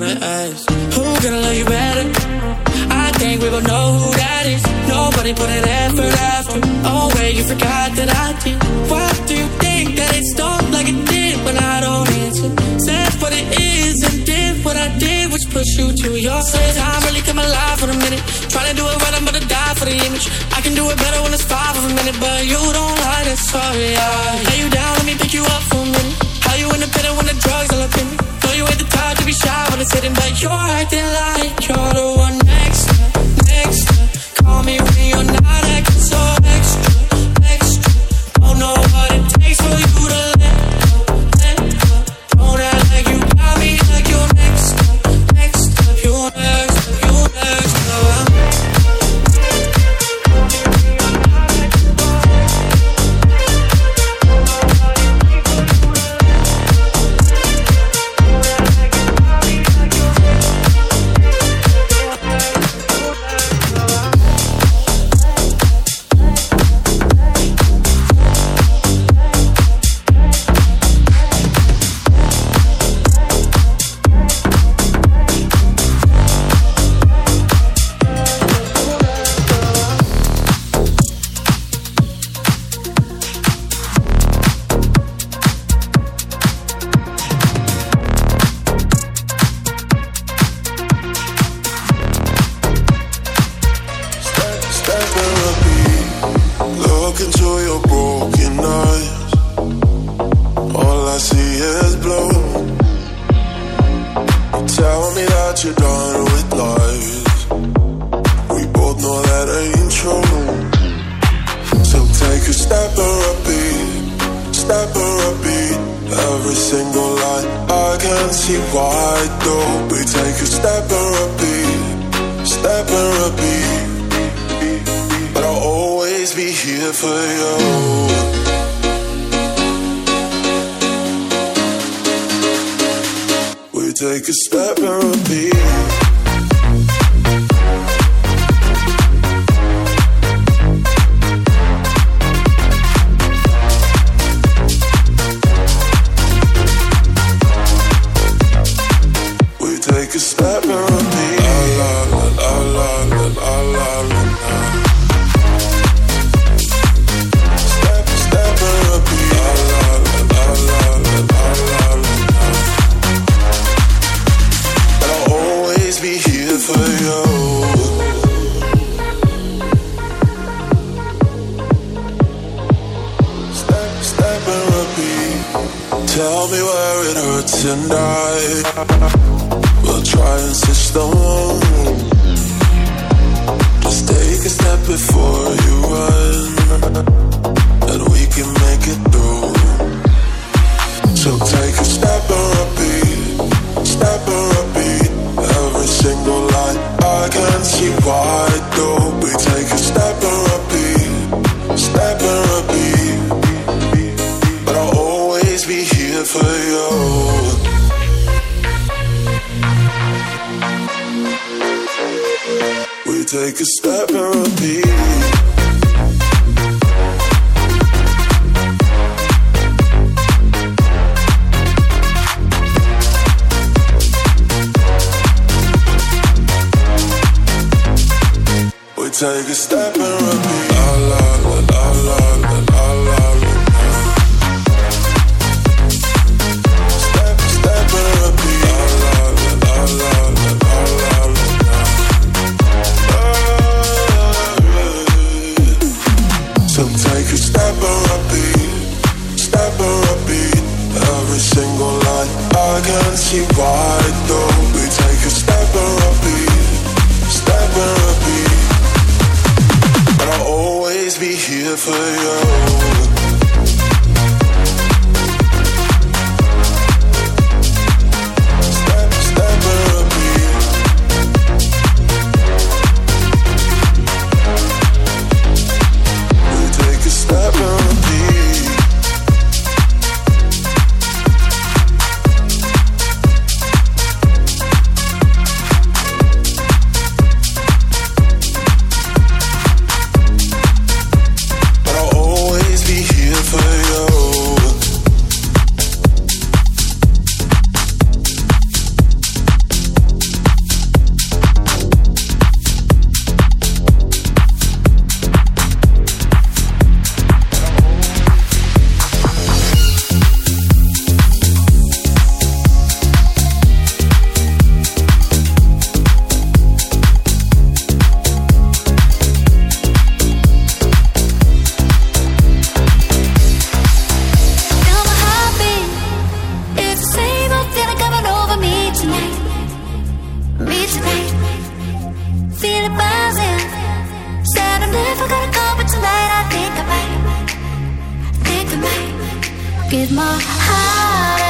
gotta ask, who gonna love you better? I think we both know who that is. Nobody put an effort after. Oh, wait, you forgot that I did. Why do you think that it stopped like it did when I don't answer? Said what it is and did what I did, which pushed you to your sense. Time really come alive for a minute. Trying to do it right, I'm gonna die for the image. I can do it better when it's five of a minute, but you don't like it. Sorry, I lay you down, let me pick you up for a minute. How you independent when the drugs are up in me? You ain't the type to be shy when it's hidden, but you're acting like you're the one next, next. Call me when you're not A step or a beat, step or a beat. Every single line I can see why do we take a step or a beat, step or a beat. But I'll always be here for you. We take a step and repeat. Take a step and repeat. really buzzing. Said I'm never gonna go, but tonight I think I might. I think I might give my heart.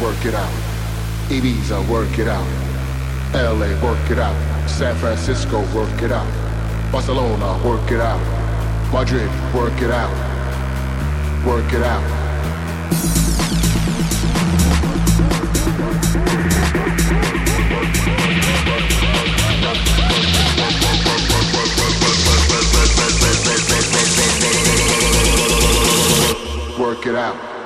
work it out. Ibiza, work it out. LA, work it out. San Francisco, work it out. Barcelona, work it out. Madrid, work it out. Work it out. Work it out.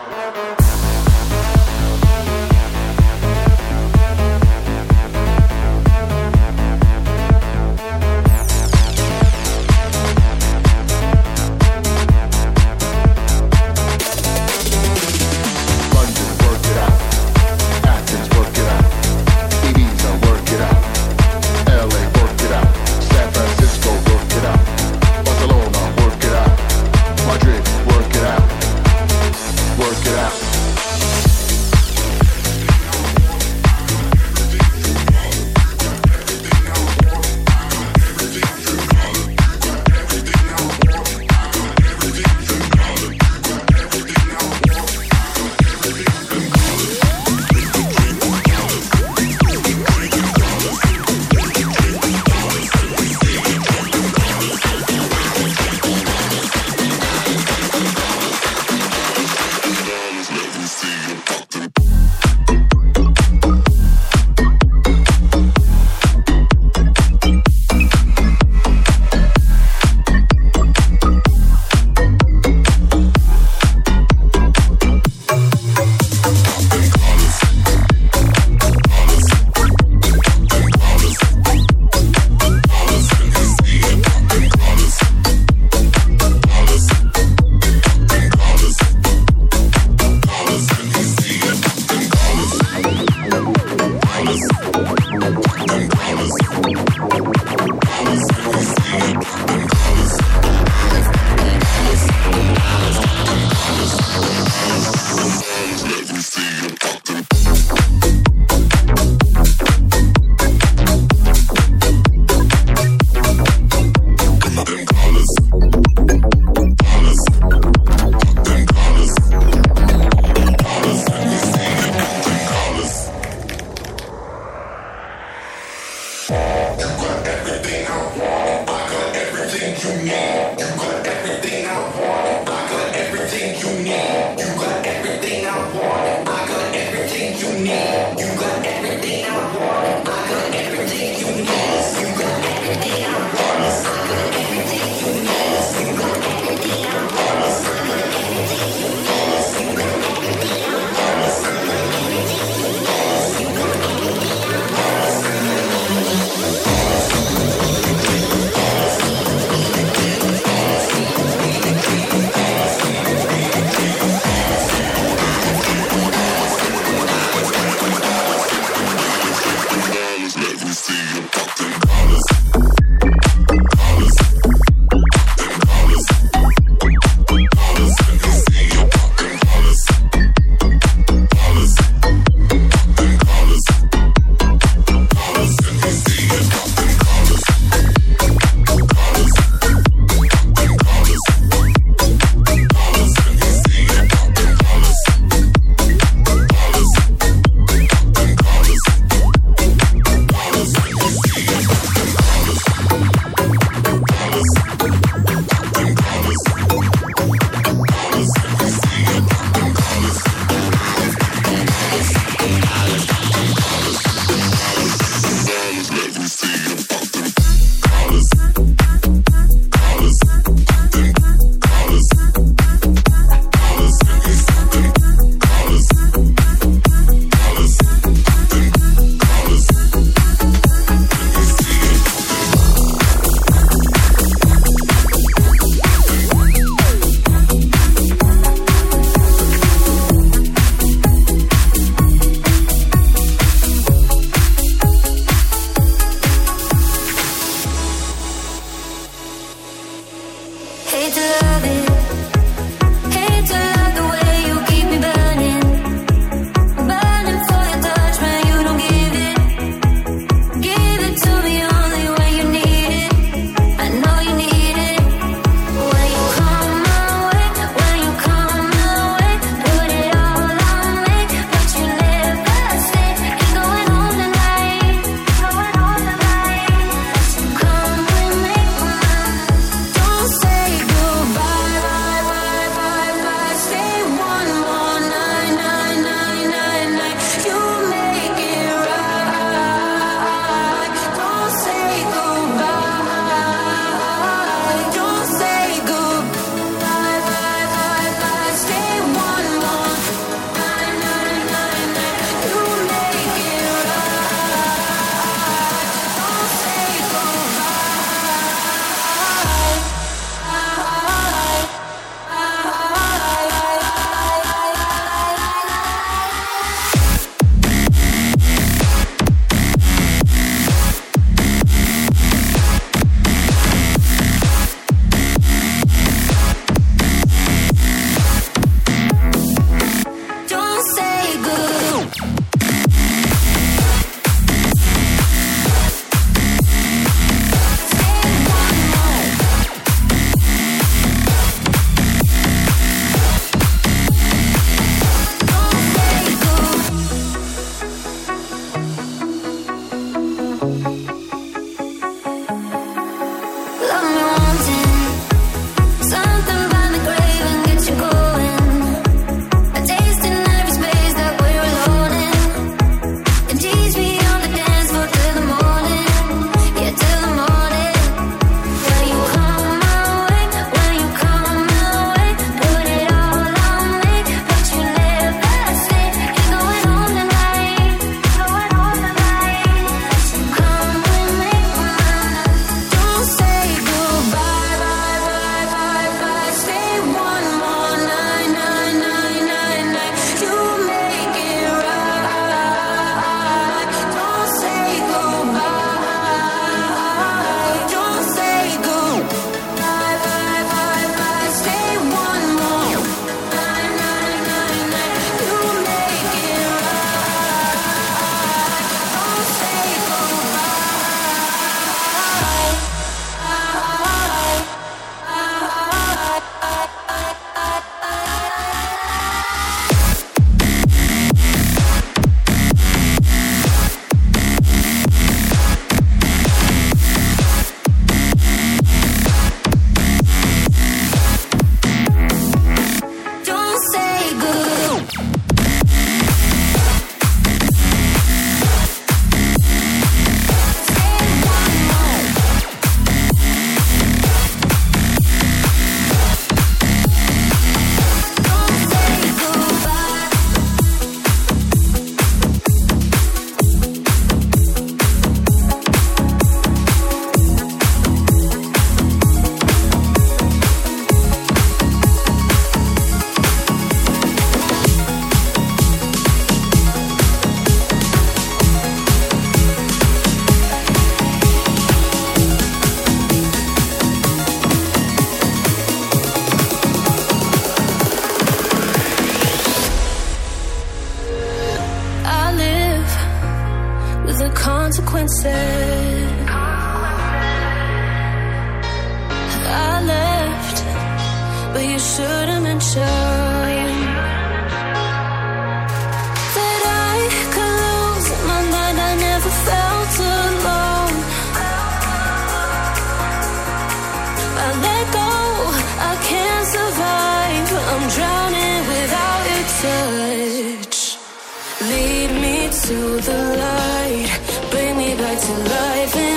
Light, bring me back to life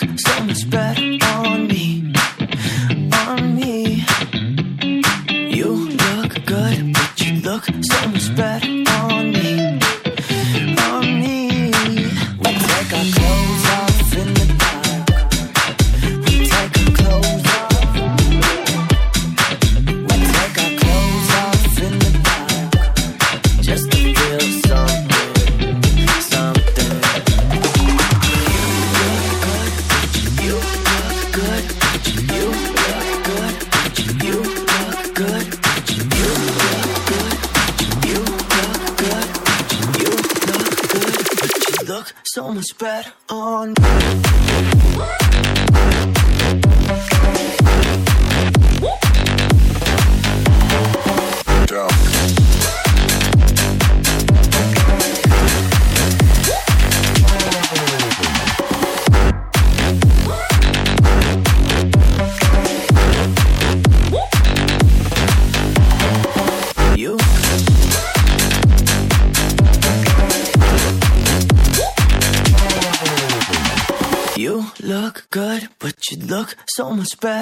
so much better look so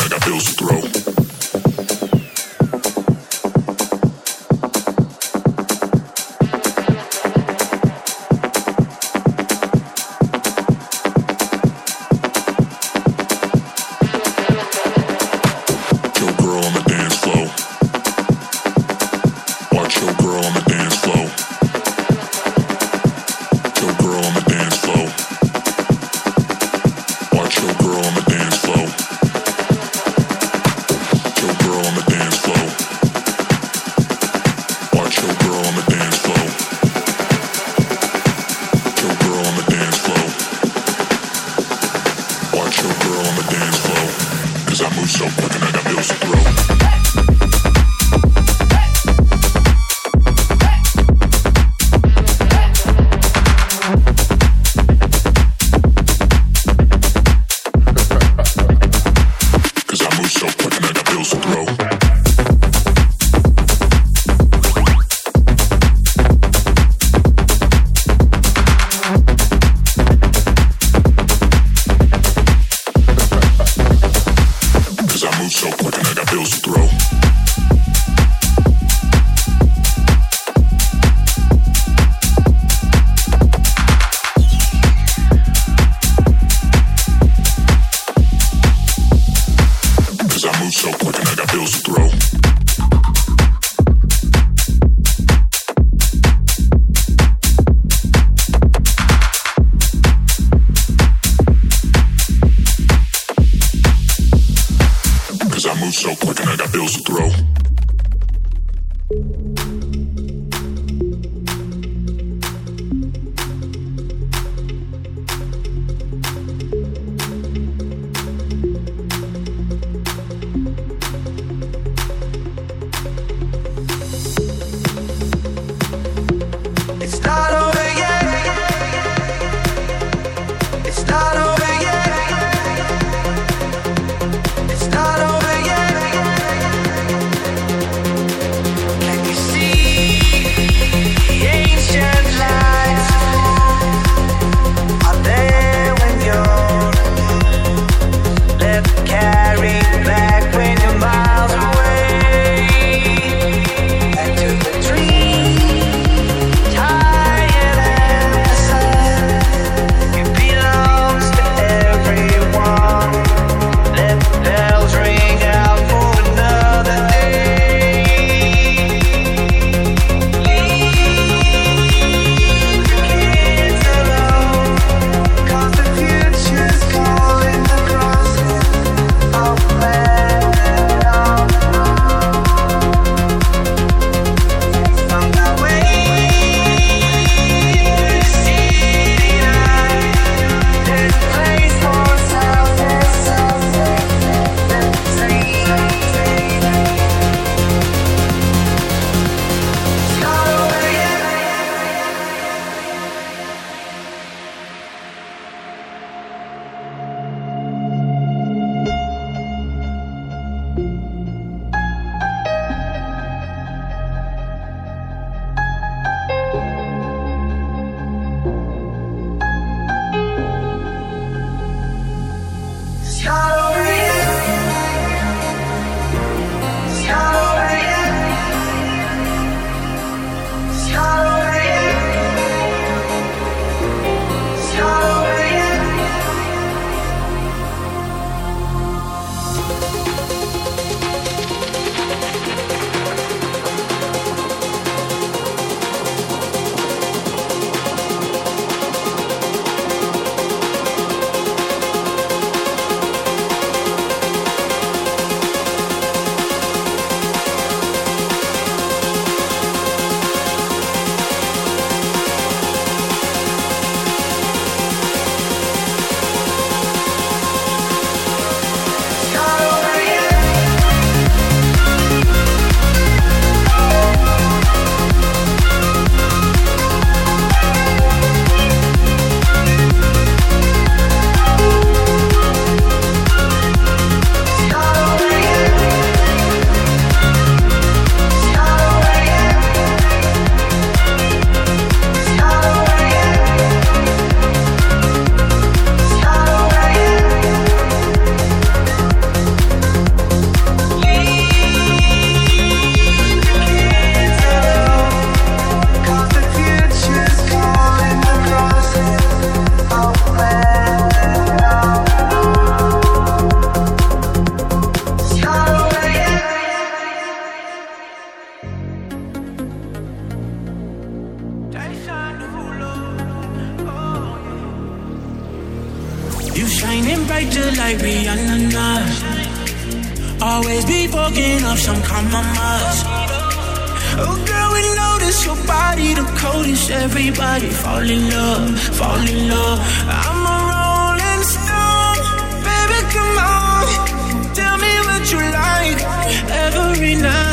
I got bills to throw. smoking up some compromise. Oh, girl, we notice your body the coldest. Everybody fall in love, fall in love. I'm a rolling stone, baby, come on. Tell me what you like every night.